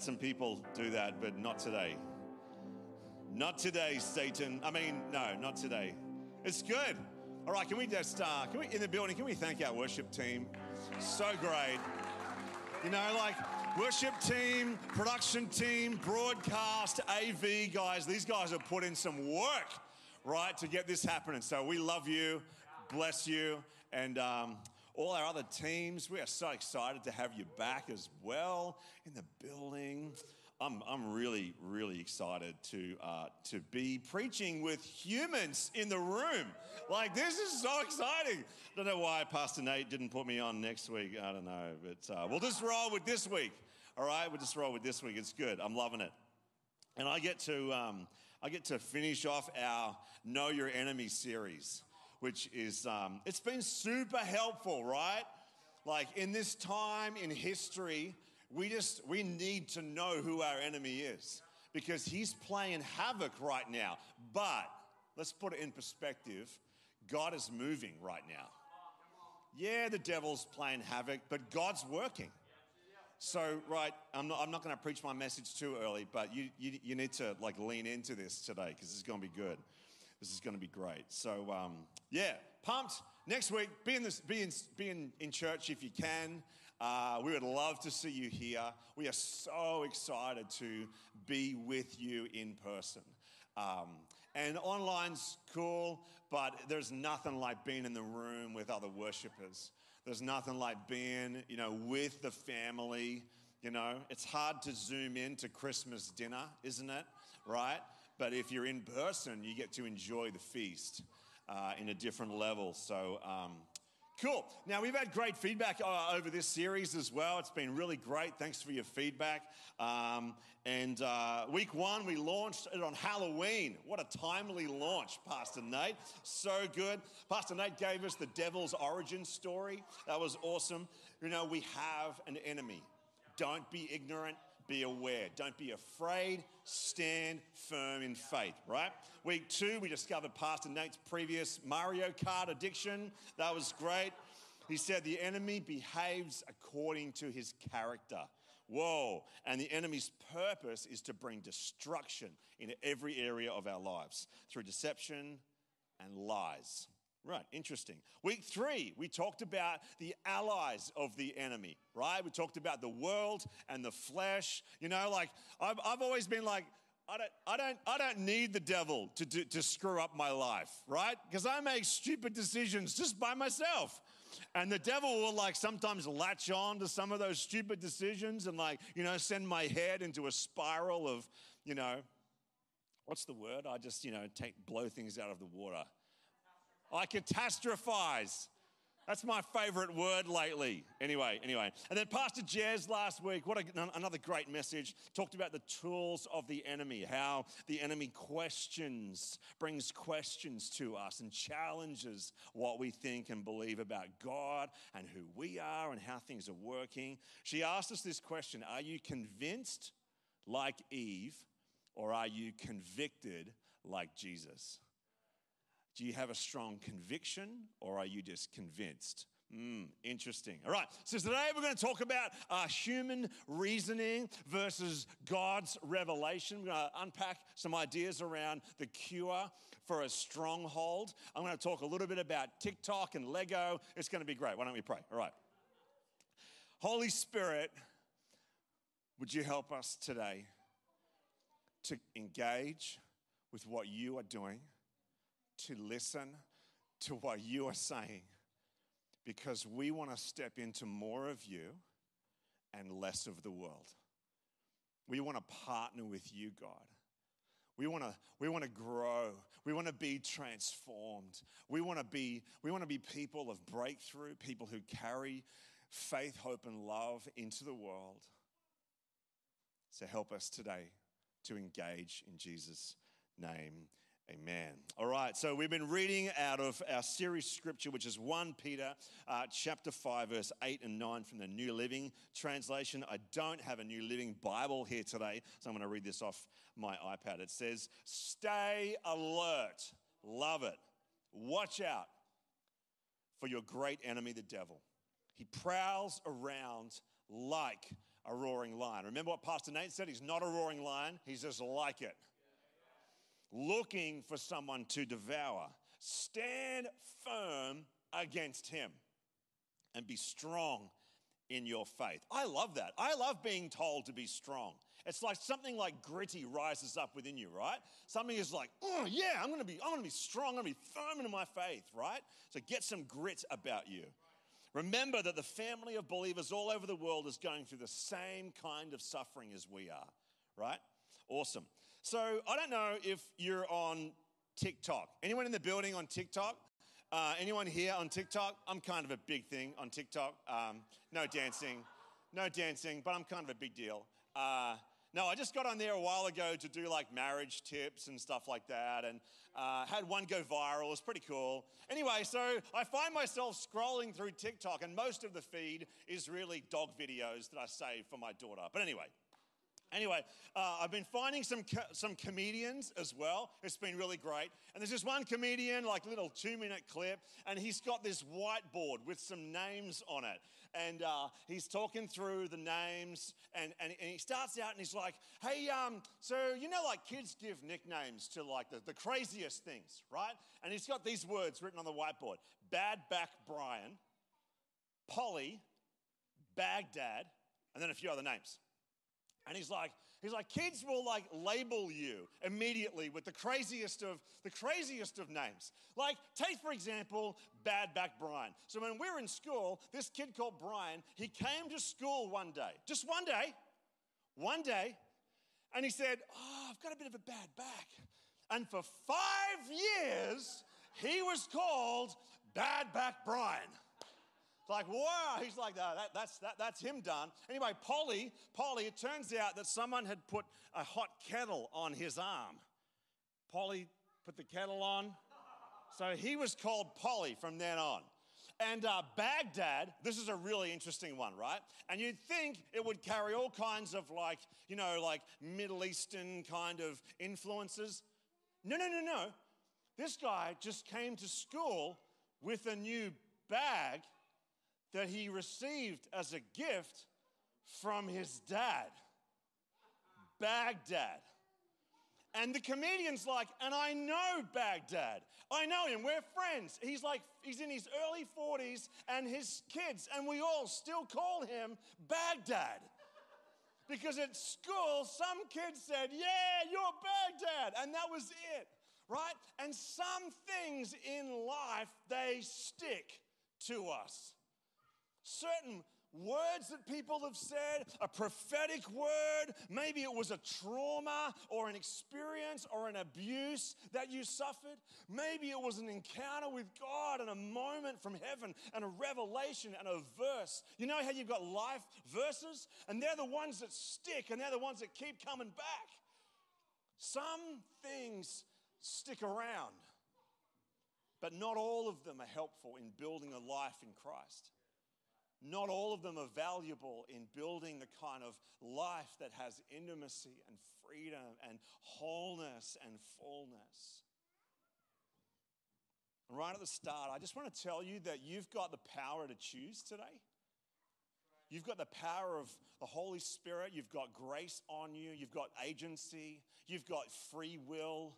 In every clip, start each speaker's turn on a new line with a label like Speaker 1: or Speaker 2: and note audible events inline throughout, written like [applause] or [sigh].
Speaker 1: had some people do that, but not today. Not today, Satan. I mean, no, not today. It's good. All right, can we just, uh, can we, in the building, can we thank our worship team? So great. You know, like worship team, production team, broadcast, AV guys, these guys have put in some work, right, to get this happening. So we love you, bless you, and um, all our other teams, we are so excited to have you back as well in the building. I'm, I'm really, really excited to, uh, to be preaching with humans in the room. Like, this is so exciting. I don't know why Pastor Nate didn't put me on next week. I don't know. But uh, we'll just roll with this week. All right? We'll just roll with this week. It's good. I'm loving it. And I get to, um, I get to finish off our Know Your Enemy series, which is, um, it's been super helpful, right? Like, in this time in history, we just, we need to know who our enemy is because he's playing havoc right now. But let's put it in perspective God is moving right now. Yeah, the devil's playing havoc, but God's working. So, right, I'm not, I'm not going to preach my message too early, but you, you, you need to like lean into this today because it's going to be good. This is going to be great. So, um, yeah, pumped. Next week, be in, this, be in, be in, in church if you can. Uh, we would love to see you here. We are so excited to be with you in person. Um, and online's cool, but there's nothing like being in the room with other worshipers. There's nothing like being, you know, with the family. You know, it's hard to zoom in to Christmas dinner, isn't it? Right? But if you're in person, you get to enjoy the feast uh, in a different level. So, um, Cool. Now, we've had great feedback uh, over this series as well. It's been really great. Thanks for your feedback. Um, and uh, week one, we launched it on Halloween. What a timely launch, Pastor Nate. So good. Pastor Nate gave us the devil's origin story. That was awesome. You know, we have an enemy. Don't be ignorant, be aware. Don't be afraid. Stand firm in faith, right? Week two, we discovered Pastor Nate's previous Mario Kart addiction. That was great. He said the enemy behaves according to his character. Whoa. And the enemy's purpose is to bring destruction in every area of our lives through deception and lies. Right, interesting. Week three, we talked about the allies of the enemy, right? We talked about the world and the flesh. You know, like I've, I've always been like, I don't, I don't, I don't need the devil to, do, to screw up my life, right? Because I make stupid decisions just by myself. And the devil will like sometimes latch on to some of those stupid decisions and like, you know, send my head into a spiral of, you know, what's the word? I just, you know, take blow things out of the water. I catastrophize. That's my favorite word lately. Anyway, anyway. And then Pastor Jez last week, what a, another great message, talked about the tools of the enemy, how the enemy questions, brings questions to us and challenges what we think and believe about God and who we are and how things are working. She asked us this question Are you convinced like Eve, or are you convicted like Jesus? Do you have a strong conviction or are you just convinced? Mm, interesting. All right. So today we're going to talk about uh, human reasoning versus God's revelation. We're going to unpack some ideas around the cure for a stronghold. I'm going to talk a little bit about TikTok and Lego. It's going to be great. Why don't we pray? All right. Holy Spirit, would you help us today to engage with what you are doing? To listen to what you are saying because we want to step into more of you and less of the world. We want to partner with you, God. We want to we want to grow. We want to be transformed. We want to be we want to be people of breakthrough, people who carry faith, hope and love into the world. So help us today to engage in Jesus name. Amen. All right, so we've been reading out of our series scripture, which is 1 Peter uh, chapter 5, verse 8 and 9 from the New Living Translation. I don't have a New Living Bible here today, so I'm going to read this off my iPad. It says, Stay alert, love it, watch out for your great enemy, the devil. He prowls around like a roaring lion. Remember what Pastor Nate said? He's not a roaring lion, he's just like it. Looking for someone to devour. Stand firm against him and be strong in your faith. I love that. I love being told to be strong. It's like something like gritty rises up within you, right? Something is like, oh yeah, I'm gonna be, I'm gonna be strong, I'm gonna be firm in my faith, right? So get some grit about you. Remember that the family of believers all over the world is going through the same kind of suffering as we are, right? Awesome. So I don't know if you're on TikTok. Anyone in the building on TikTok? Uh, anyone here on TikTok? I'm kind of a big thing on TikTok. Um, no dancing, no dancing, but I'm kind of a big deal. Uh, no, I just got on there a while ago to do like marriage tips and stuff like that, and uh, had one go viral. It was pretty cool. Anyway, so I find myself scrolling through TikTok, and most of the feed is really dog videos that I save for my daughter. But anyway, Anyway, uh, I've been finding some co- some comedians as well. It's been really great. And there's this one comedian, like little two minute clip, and he's got this whiteboard with some names on it. And uh, he's talking through the names, and, and, and, he starts out and he's like, "Hey, um, so you know, like kids give nicknames to like the, the craziest things, right?" And he's got these words written on the whiteboard: Bad Back Brian, Polly, Baghdad, and then a few other names. And he's like, he's like, kids will like label you immediately with the craziest of the craziest of names. Like, take for example, Bad Back Brian. So when we were in school, this kid called Brian, he came to school one day, just one day, one day, and he said, Oh, I've got a bit of a bad back. And for five years, he was called Bad Back Brian like, wow, he's like, that, that's, that, that's him done. Anyway, Polly, Polly, it turns out that someone had put a hot kettle on his arm. Polly put the kettle on. So he was called Polly from then on. And uh, Baghdad, this is a really interesting one, right? And you'd think it would carry all kinds of like, you know, like Middle Eastern kind of influences. No, no, no, no. This guy just came to school with a new bag that he received as a gift from his dad, Baghdad. And the comedian's like, and I know Baghdad. I know him. We're friends. He's like, he's in his early 40s and his kids, and we all still call him Baghdad. Because at school, some kids said, Yeah, you're Baghdad. And that was it, right? And some things in life, they stick to us certain words that people have said, a prophetic word, maybe it was a trauma or an experience or an abuse that you suffered. Maybe it was an encounter with God and a moment from heaven and a revelation and a verse. You know how you've got life verses? And they're the ones that stick and they're the ones that keep coming back. Some things stick around, but not all of them are helpful in building a life in Christ. Not all of them are valuable in building the kind of life that has intimacy and freedom and wholeness and fullness. right at the start, I just want to tell you that you've got the power to choose today. You've got the power of the Holy Spirit. You've got grace on you. You've got agency. You've got free will.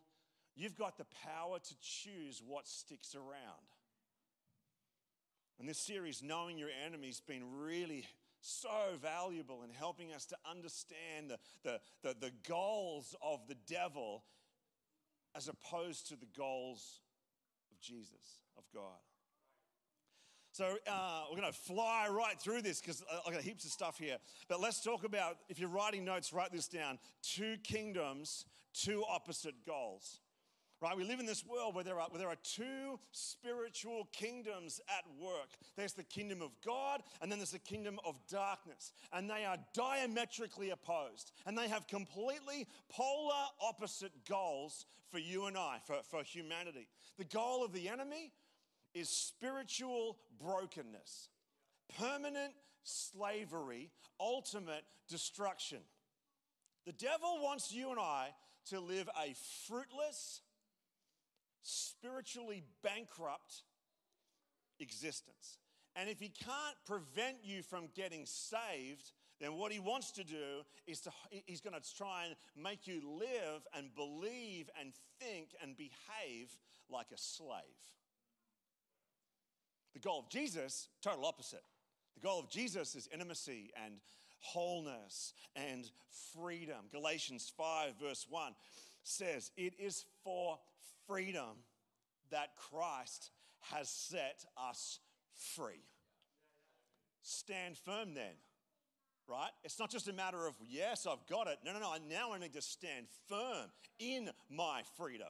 Speaker 1: You've got the power to choose what sticks around. And this series, Knowing Your Enemy, has been really so valuable in helping us to understand the, the, the, the, goals of the devil as opposed to the goals of Jesus, of God. So uh, we're going to fly right through this because I've got heaps of stuff here. But let's talk about, if you're writing notes, write this down two kingdoms, two opposite goals right? We live in this world where there are, where there are two spiritual kingdoms at work there's the kingdom of God, and then there's the kingdom of darkness. And they are diametrically opposed, and they have completely polar opposite goals for you and I, for, for humanity. The goal of the enemy is spiritual brokenness, permanent slavery, ultimate destruction. The devil wants you and I to live a fruitless, spiritually bankrupt existence. And if he can't prevent you from getting saved, then what he wants to do is to, he's going to try and make you live and believe and think and behave like a slave. The goal of Jesus, total opposite. The goal of Jesus is intimacy and wholeness and freedom. Galatians 5, verse 1 says, It is for freedom that Christ has set us free. Stand firm then, right? It's not just a matter of, yes, I've got it. No, no, no. Now I need to stand firm in my freedom,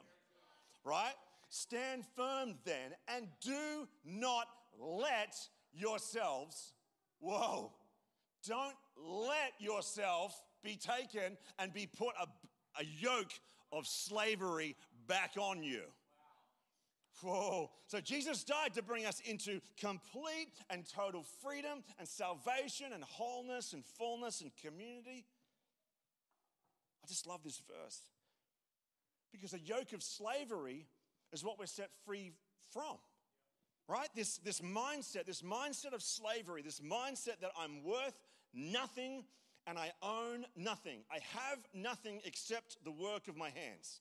Speaker 1: right? Stand firm then and do not let yourselves, whoa, don't let yourself be taken and be put a, a yoke of slavery back on you. Whoa. So Jesus died to bring us into complete and total freedom and salvation and wholeness and fullness and community. I just love this verse because a yoke of slavery is what we're set free from. Right? This, this mindset, this mindset of slavery, this mindset that I'm worth nothing and I own nothing. I have nothing except the work of my hands.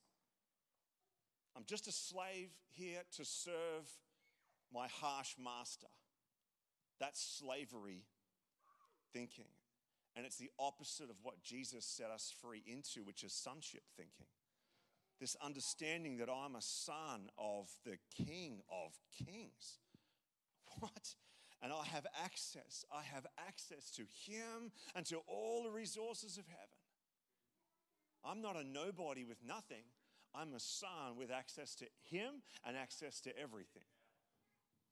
Speaker 1: I'm just a slave here to serve my harsh master. That's slavery thinking. And it's the opposite of what Jesus set us free into, which is sonship thinking. This understanding that I'm a son of the King of Kings. What? And I have access. I have access to Him and to all the resources of heaven. I'm not a nobody with nothing. I'm a son with access to Him and access to everything.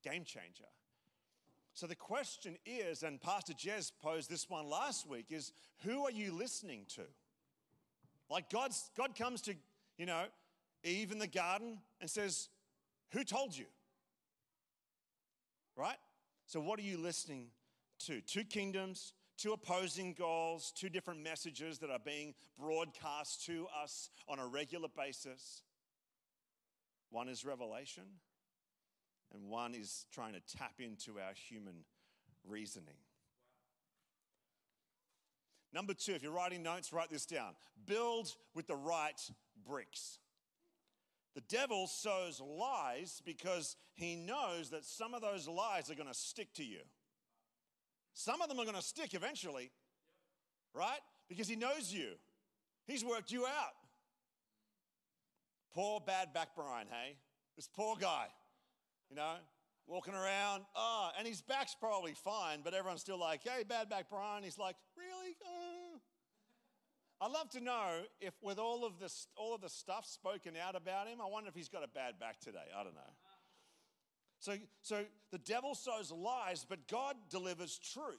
Speaker 1: Game changer. So the question is, and Pastor Jez posed this one last week, is who are you listening to? Like God's, God comes to, you know, Eve in the garden and says, Who told you? Right? So what are you listening to? Two kingdoms, two opposing goals, two different messages that are being broadcast to us on a regular basis. One is revelation, and one is trying to tap into our human reasoning. Number two, if you're writing notes, write this down. Build with the right bricks. The devil sows lies because he knows that some of those lies are going to stick to you. Some of them are going to stick eventually, right? Because he knows you, he's worked you out. Poor bad back Brian, hey? This poor guy, you know, walking around. Oh, and his back's probably fine, but everyone's still like, hey, bad back Brian. He's like, really? Uh. I'd love to know if, with all of, this, all of the stuff spoken out about him, I wonder if he's got a bad back today. I don't know. So, so the devil sows lies, but God delivers truth.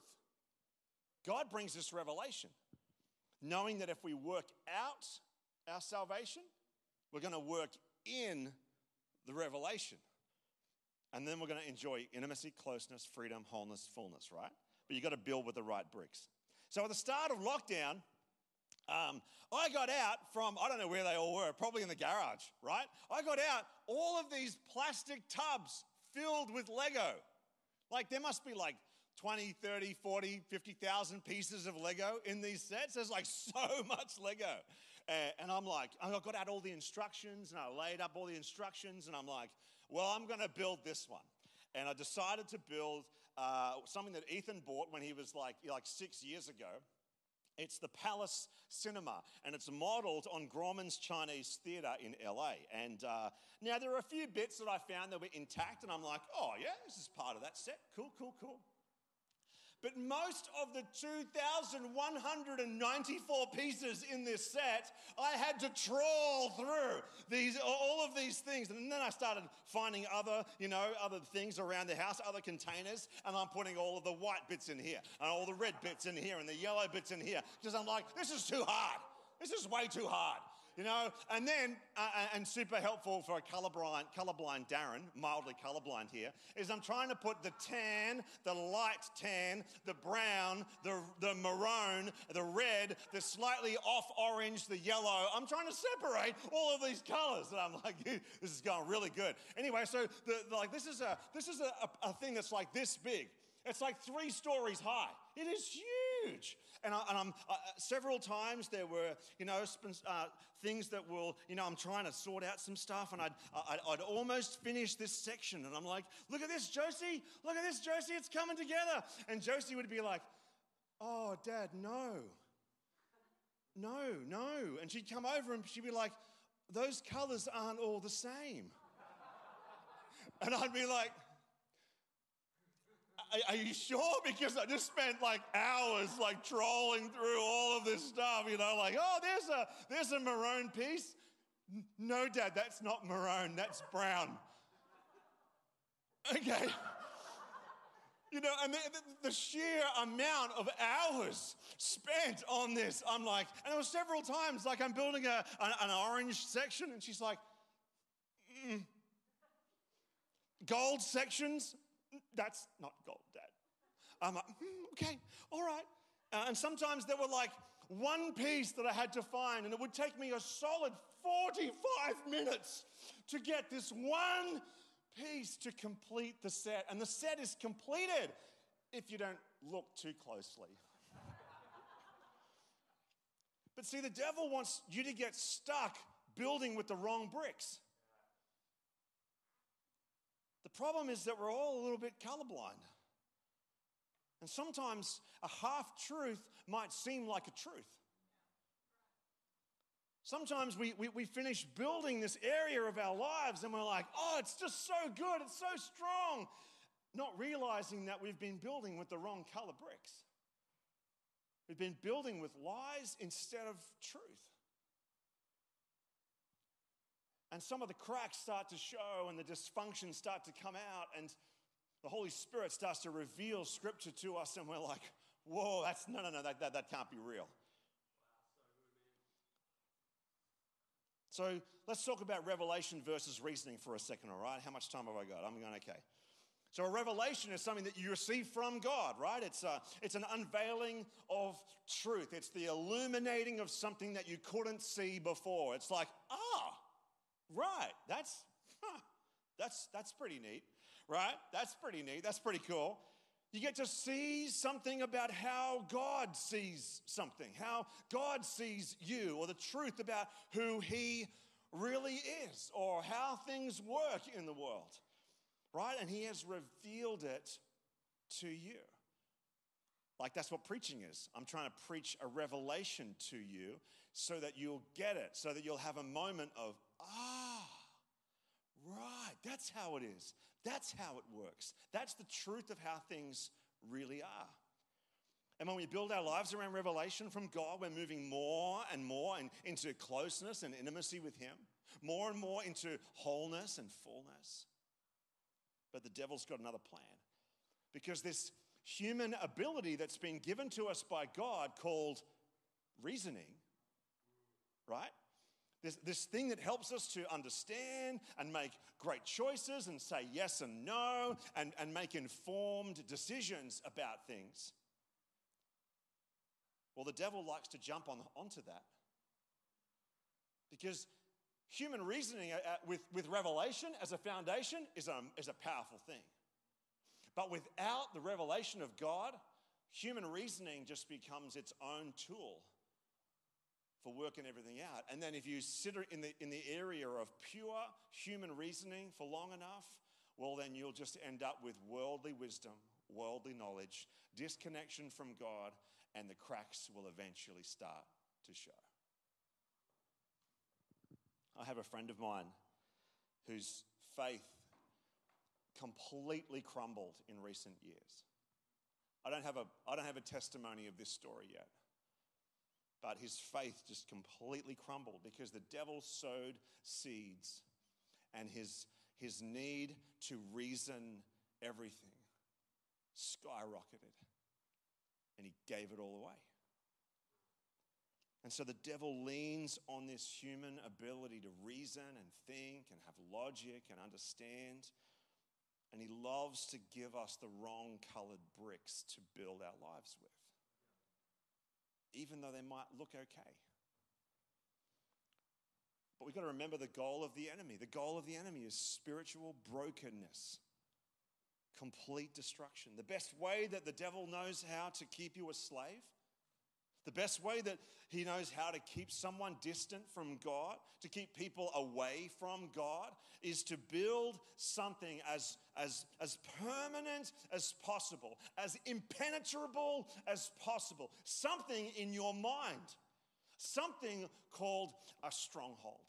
Speaker 1: God brings us revelation, knowing that if we work out our salvation, we're going to work in the revelation. And then we're going to enjoy intimacy, closeness, freedom, wholeness, fullness, right? But you've got to build with the right bricks. So at the start of lockdown, um, I got out from, I don't know where they all were, probably in the garage, right? I got out all of these plastic tubs filled with Lego. Like there must be like 20, 30, 40, 50,000 pieces of Lego in these sets. There's like [laughs] so much Lego. And I'm like, I got out all the instructions and I laid up all the instructions and I'm like, well, I'm going to build this one. And I decided to build uh, something that Ethan bought when he was like, like six years ago. It's the Palace Cinema, and it's modeled on Grauman's Chinese Theatre in LA. And uh, now there are a few bits that I found that were intact, and I'm like, oh, yeah, this is part of that set. Cool, cool, cool. But most of the 2,194 pieces in this set, I had to trawl through these, all of these things. And then I started finding other, you know, other things around the house, other containers, and I'm putting all of the white bits in here, and all the red bits in here, and the yellow bits in here. Because I'm like, this is too hard. This is way too hard you know, and then, uh, uh, and super helpful for a colorblind, colorblind Darren, mildly colorblind here, is I'm trying to put the tan, the light tan, the brown, the, the maroon, the red, the slightly off orange, the yellow. I'm trying to separate all of these colors. And I'm like, [laughs] this is going really good. Anyway, so the, the, like this is, a, this is a, a, a thing that's like this big. It's like three stories high. It is huge huge. And, I, I'm uh, several times there were, you know, uh, things that will, you know, I'm trying to sort out some stuff, and I'd, I'd, I'd almost finish this section, and I'm like, look at this, Josie, look at this, Josie, it's coming together. And Josie would be like, oh, Dad, no, no, no. And she'd come over and she'd be like, those colors aren't all the same. [laughs] And I'd be like, are, you sure? Because I just spent like hours like trolling through all of this stuff, you know, like, oh, there's a there's a maroon piece. No, Dad, that's not maroon, that's brown. Okay. [laughs] You know, and the, the, sheer amount of hours spent on this, I'm like, and there were several times, like I'm building a, an, an orange section, and she's like, mm. gold sections, that's not gold, Dad. I'm like, mm, okay, all right. Uh, and sometimes there were like one piece that I had to find, and it would take me a solid 45 minutes to get this one piece to complete the set. And the set is completed if you don't look too closely. but see, the devil wants you to get stuck building with the wrong bricks. The problem is that we're all a little bit colorblind. And sometimes a half truth might seem like a truth. Sometimes we, we, we, finish building this area of our lives and we're like, oh, it's just so good, it's so strong, not realizing that we've been building with the wrong color bricks. We've been building with lies instead of truth. And some of the cracks start to show and the dysfunctions start to come out, and the Holy Spirit starts to reveal scripture to us, and we're like, whoa, that's no, no, no, that, that, that can't be real. So let's talk about revelation versus reasoning for a second, all right? How much time have I got? I'm going, okay. So a revelation is something that you receive from God, right? It's, a, it's an unveiling of truth. It's the illuminating of something that you couldn't see before. It's like, ah, Right. That's huh, that's that's pretty neat. Right? That's pretty neat. That's pretty cool. You get to see something about how God sees something, how God sees you, or the truth about who He really is, or how things work in the world. Right? And He has revealed it to you. Like that's what preaching is. I'm trying to preach a revelation to you so that you'll get it, so that you'll have a moment of, ah, right, that's how it is. That's how it works. That's the truth of how things really are. And when we build our lives around revelation from God, we're moving more and more in, into closeness and intimacy with Him, more and more into wholeness and fullness. But the devil's got another plan. Because this human ability that's been given to us by God called reasoning, right? This, this thing that helps us to understand and make great choices and say yes and no and, and make informed decisions about things. Well, the devil likes to jump on, onto that. Because human reasoning uh, uh, with, with revelation as a foundation is a, is a powerful thing. But without the revelation of God, human reasoning just becomes its own tool for working everything out. And then if you sit in the, in the area of pure human reasoning for long enough, well, then you'll just end up with worldly wisdom, worldly knowledge, disconnection from God, and the cracks will eventually start to show. I have a friend of mine whose faith completely crumbled in recent years. I don't have a, I don't have a testimony of this story yet. But his faith just completely crumbled because the devil sowed seeds and his, his need to reason everything skyrocketed and he gave it all away. And so the devil leans on this human ability to reason and think and have logic and understand. And he loves to give us the wrong colored bricks to build our lives with even though they might look okay. But we've got to remember the goal of the enemy. The goal of the enemy is spiritual brokenness, complete destruction. The best way that the devil knows how to keep you a slave, the best way that he knows how to keep someone distant from God, to keep people away from God, is to build something as, as, as permanent as possible, as impenetrable as possible, something in your mind, something called a stronghold.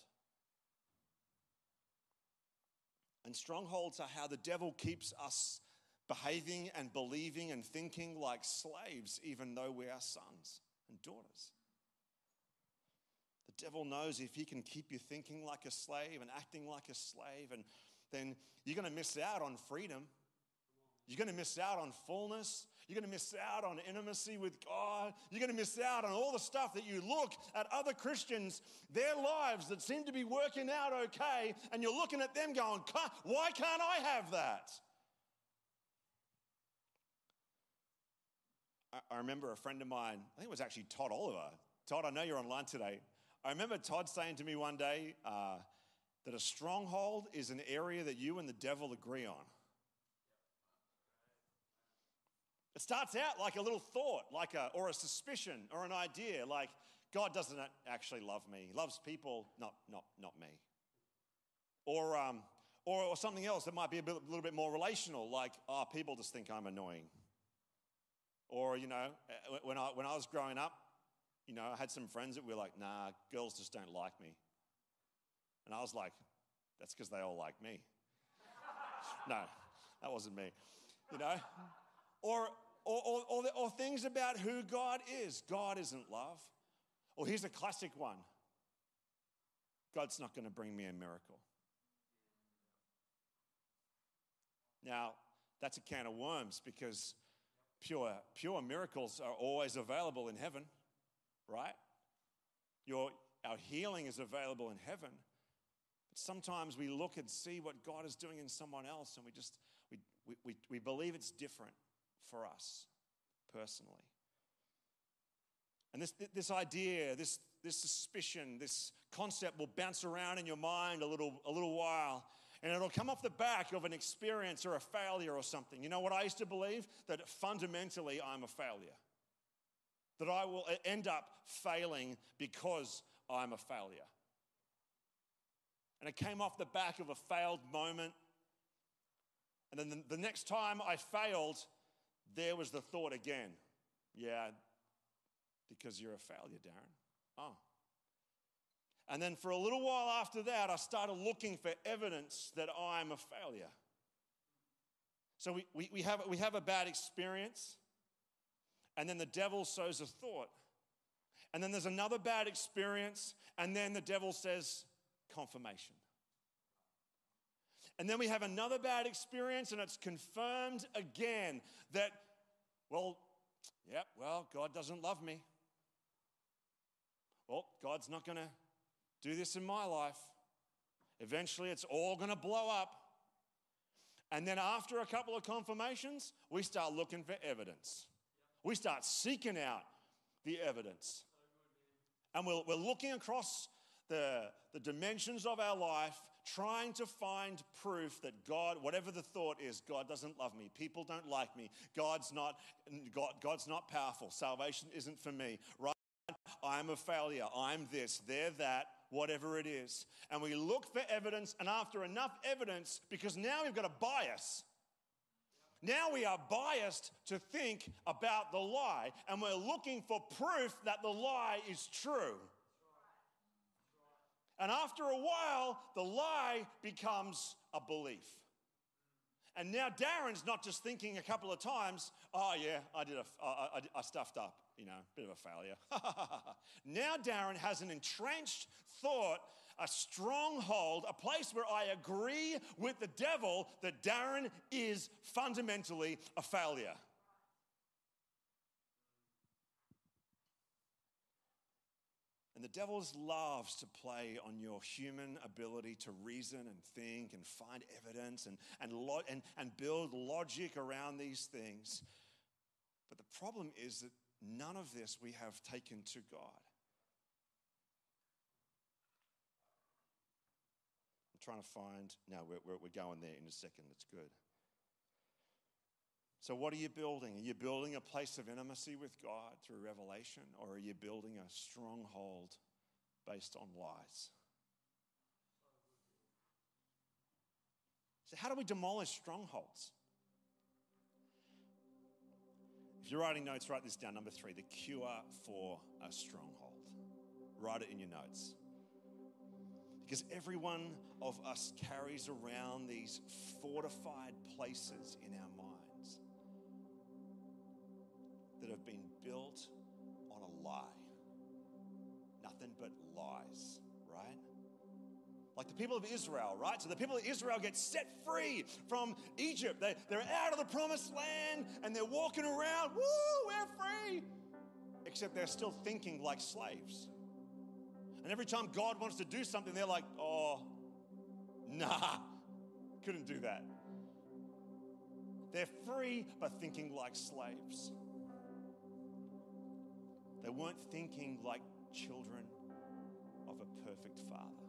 Speaker 1: And strongholds are how the devil keeps us behaving and believing and thinking like slaves, even though we are sons and daughters. The devil knows if he can keep you thinking like a slave and acting like a slave, and then you're going to miss out on freedom. You're going to miss out on fullness. You're going to miss out on intimacy with God. You're going to miss out on all the stuff that you look at other Christians, their lives that seem to be working out okay, and you're looking at them going, Why can't I have that? I remember a friend of mine, I think it was actually Todd Oliver. Todd, I know you're online today. I remember Todd saying to me one day uh, that a stronghold is an area that you and the devil agree on. It starts out like a little thought, like a, or a suspicion or an idea, like God doesn't actually love me. He loves people, not, not, not me. Or, um, or, or something else that might be a, bit, a little bit more relational, like, oh, people just think I'm annoying. Or, you know, uh, when I, when I was growing up, you know, I had some friends that were like, nah, girls just don't like me. And I was like, that's because they all like me. [laughs] no, that wasn't me. You know? Or, or, or, or, or things about who God is. God isn't love. Or here's a classic one God's not going to bring me a miracle. Now, that's a can of worms because pure, pure miracles are always available in heaven, right? Your, our healing is available in heaven. But sometimes we look and see what God is doing in someone else and we just, we, we, we, we believe it's different for us personally. And this, this idea, this, this suspicion, this concept will bounce around in your mind a little, a little while. And it'll come off the back of an experience or a failure or something. You know what I used to believe? That fundamentally I'm a failure. That I will end up failing because I'm a failure. And it came off the back of a failed moment. And then the, next time I failed, there was the thought again. Yeah, because you're a failure, Darren. Oh. And then for a little while after that, I started looking for evidence that I'm a failure. So we, we, we, have, we have a bad experience, and then the devil sows a thought. And then there's another bad experience, and then the devil says, confirmation. And then we have another bad experience, and it's confirmed again that, well, yep, well, God doesn't love me. Well, God's not going to do this in my life. Eventually, it's all going to blow up. And then, after a couple of confirmations, we start looking for evidence. We start seeking out the evidence. And we're, we're looking across the, the dimensions of our life trying to find proof that God, whatever the thought is, God doesn't love me. People don't like me. God's not, God, God's not powerful. Salvation isn't for me. Right? I'm a failure. I'm this. They're that. Whatever it is. And we look for evidence, and after enough evidence, because now we've got a bias. Now we are biased to think about the lie, and we're looking for proof that the lie is true. And after a while, the lie becomes a belief. And now Darren's not just thinking a couple of times, oh, yeah, I, did a, I, I, I stuffed up, you know, bit of a failure. [laughs] now Darren has an entrenched thought, a stronghold, a place where I agree with the devil that Darren is fundamentally a failure. And the devil loves to play on your human ability to reason and think and find evidence and, and, lo- and, and build logic around these things. But the problem is that none of this we have taken to God. I'm trying to find, no, we're, we're, going there in a second. That's good. So, what are you building? Are you building a place of intimacy with God through revelation, or are you building a stronghold based on lies? So, how do we demolish strongholds? You're writing notes, write this down. Number three, the cure for a stronghold. Write it in your notes. Because every one of us carries around these fortified places in our minds that have been built on a lie. Nothing but lies? Like the people of Israel, right? So the people of Israel get set free from Egypt. They, they're out of the promised land and they're walking around, woo, we're free. Except they're still thinking like slaves. And every time God wants to do something, they're like, oh, nah, couldn't do that. They're free, but thinking like slaves. They weren't thinking like children of a perfect father.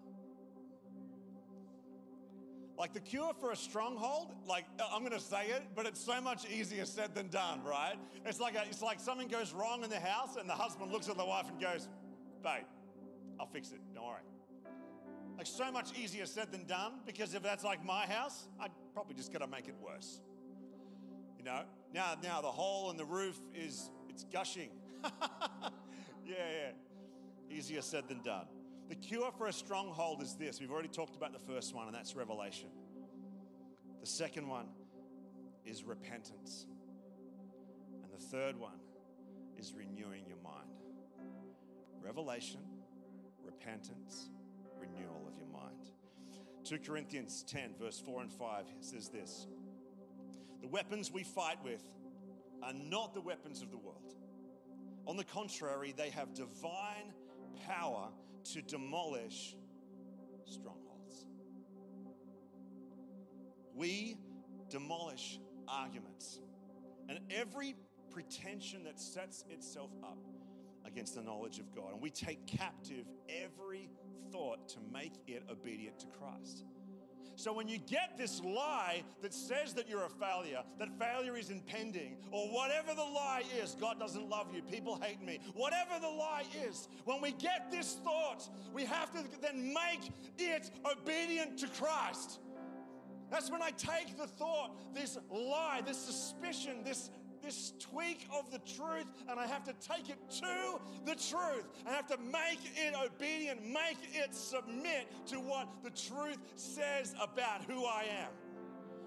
Speaker 1: Like the cure for a stronghold, like uh, I'm going to say it, but it's so much easier said than done, right? It's like a, it's like something goes wrong in the house, and the husband looks at the wife and goes, "Babe, I'll fix it. Don't worry." Like so much easier said than done, because if that's like my house, I'd probably just got to make it worse. You know, now now the hole in the roof is it's gushing. [laughs] yeah, yeah. Easier said than done. The cure for a stronghold is this. We've already talked about the first one, and that's revelation. The second one is repentance. And the third one is renewing your mind. Revelation, repentance, renewal of your mind. 2 Corinthians 10, verse 4 and 5 says this The weapons we fight with are not the weapons of the world. On the contrary, they have divine power to demolish strongholds. We demolish arguments and every pretension that sets itself up against the knowledge of God. And we take captive every thought to make it obedient to Christ. So when you get this lie that says that you're a failure, that failure is impending, or whatever the lie is, God doesn't love you, people hate me, whatever the lie is, when we get this thought, we have to then make it obedient to Christ. That's when I take the thought, this lie, this suspicion, this this tweak of the truth and I have to take it to the truth. I have to make it obedient, make it submit to what the truth says about who I am.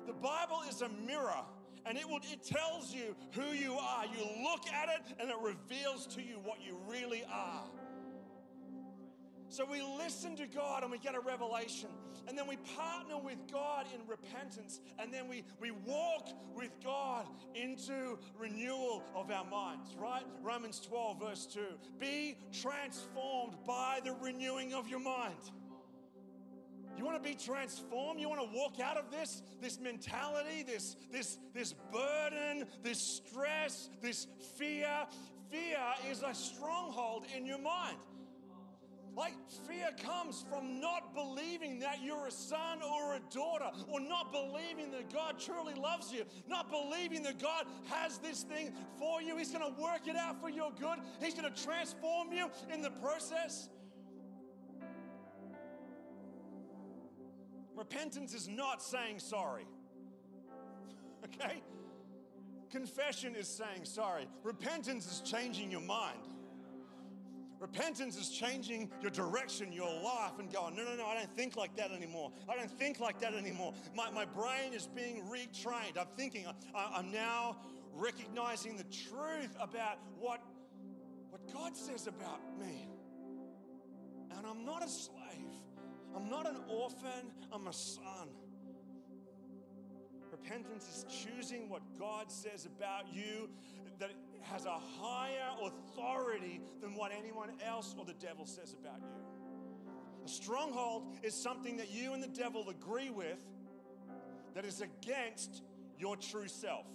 Speaker 1: The Bible is a mirror and it will it tells you who you are. You look at it and it reveals to you what you really are. So we listen to God and we get a revelation. And then we partner with God in repentance. And then we, we walk with God into renewal of our minds, right? Romans 12, verse 2. Be transformed by the renewing of your mind. You want to be transformed? You want to walk out of this, this mentality, this, this, this burden, this stress, this fear? Fear is a stronghold in your mind. Like fear comes from not believing that you're a son or a daughter, or not believing that God truly loves you, not believing that God has this thing for you. He's going to work it out for your good, He's going to transform you in the process. Repentance is not saying sorry. [laughs] Okay? Confession is saying sorry. Repentance is changing your mind. Repentance is changing your direction, your life, and going, no, no, no, I don't think like that anymore. I don't think like that anymore. My, my brain is being retrained. I'm thinking, I, I'm now recognizing the truth about what, what God says about me. And I'm not a slave, I'm not an orphan, I'm a son. Repentance is choosing what God says about you that has a higher authority than what anyone else or the devil says about you. A stronghold is something that you and the devil agree with that is against your true self.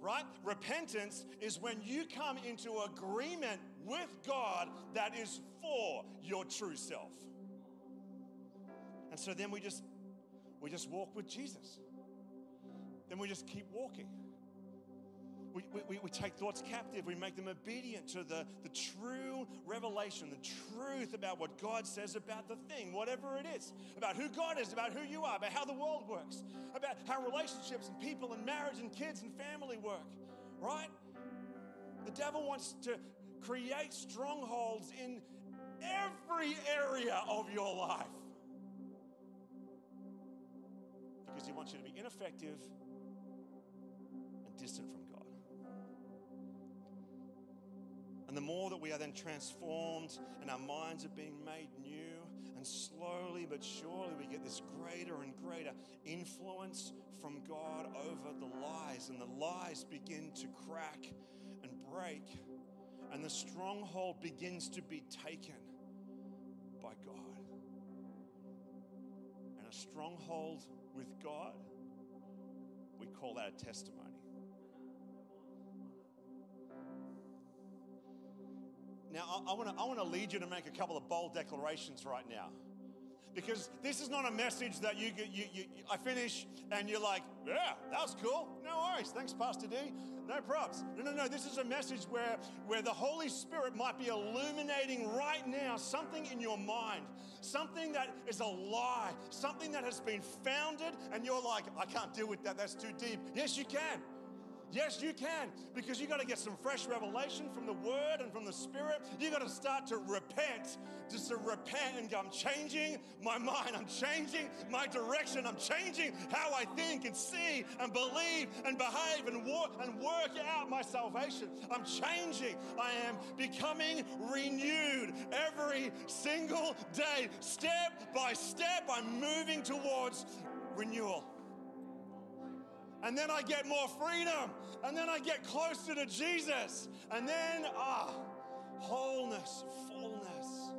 Speaker 1: Right? Repentance is when you come into agreement with God that is for your true self. And so then we just we just walk with Jesus. then we just keep walking. We, we, we take thoughts captive. We make them obedient to the, the true revelation, the truth about what God says about the thing, whatever it is, about who God is, about who you are, about how the world works, about how relationships and people and marriage and kids and family work, right? The devil wants to create strongholds in every area of your life because he wants you to be ineffective and distant from And the more that we are then transformed and our minds are being made new, and slowly but surely we get this greater and greater influence from God over the lies, and the lies begin to crack and break, and the stronghold begins to be taken by God. And a stronghold with God, we call that a testimony. Now, I, want to I wanna lead you to make a couple of bold declarations right now. Because this is not a message that you, you, you, I finish and you're like, yeah, that was cool. No worries. Thanks, Pastor D. No props. No, no, no. This is a message where, where the Holy Spirit might be illuminating right now something in your mind, something that is a lie, something that has been founded, and you're like, I can't deal with that. That's too deep. Yes, you can. Yes, you can, because you got to get some fresh revelation from the Word and from the Spirit. You got to start to repent, just to repent and I'm changing my mind, I'm changing my direction, I'm changing how I think and see and believe and behave and walk and work out my salvation. I'm changing. I am becoming renewed every single day, step by step. I'm moving towards renewal and then I get more freedom, and then I get closer to Jesus, and then, ah, wholeness, fullness.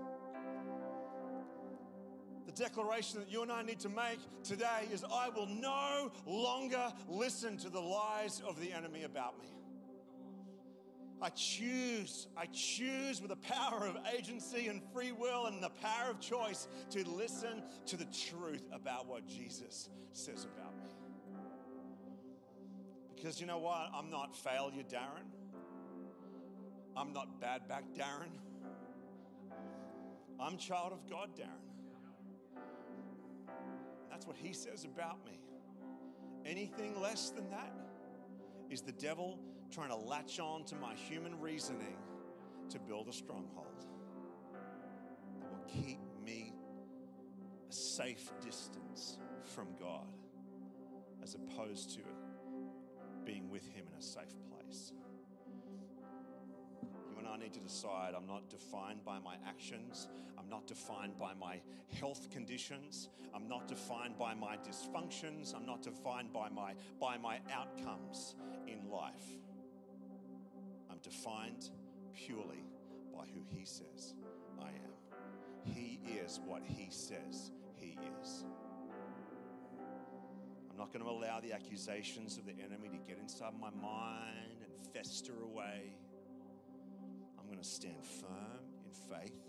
Speaker 1: The declaration that you and I need to make today is I will no longer listen to the lies of the enemy about me. I choose, I choose with the power of agency and free will and the power of choice to listen to the truth about what Jesus says about me. Because you know what? I'm not failure, Darren. I'm not bad back, Darren. I'm child of God, Darren. That's what he says about me. Anything less than that is the devil trying to latch on to my human reasoning to build a stronghold that will keep me a safe distance from God as opposed to being with Him in a safe place. You and I need to decide I'm not defined by my actions, I'm not defined by my health conditions, I'm not defined by my dysfunctions, I'm not defined by my, by my outcomes in life. I'm defined purely by who He says I am. He is what He says He is. I'm not going to allow the accusations of the enemy to get inside my mind and fester away. I'm going to stand firm in faith.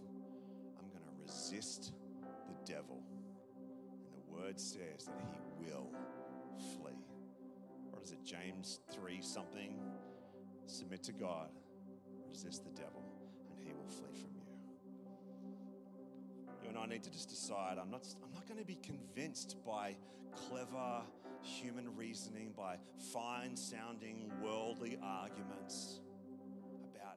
Speaker 1: I'm going to resist the devil. And the word says that he will flee. Or is it James 3 something? Submit to God, resist the devil, and he will flee from you. You and I need to just decide I'm not, I'm not going to be convinced by clever human reasoning, by fine sounding worldly arguments about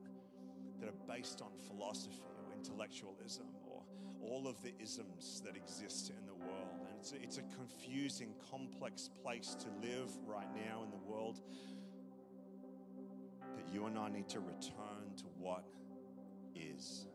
Speaker 1: that are based on philosophy or intellectualism or all of the isms that exist in the world. And it's a, it's a confusing, complex place to live right now in the world. That you and I need to return to what is.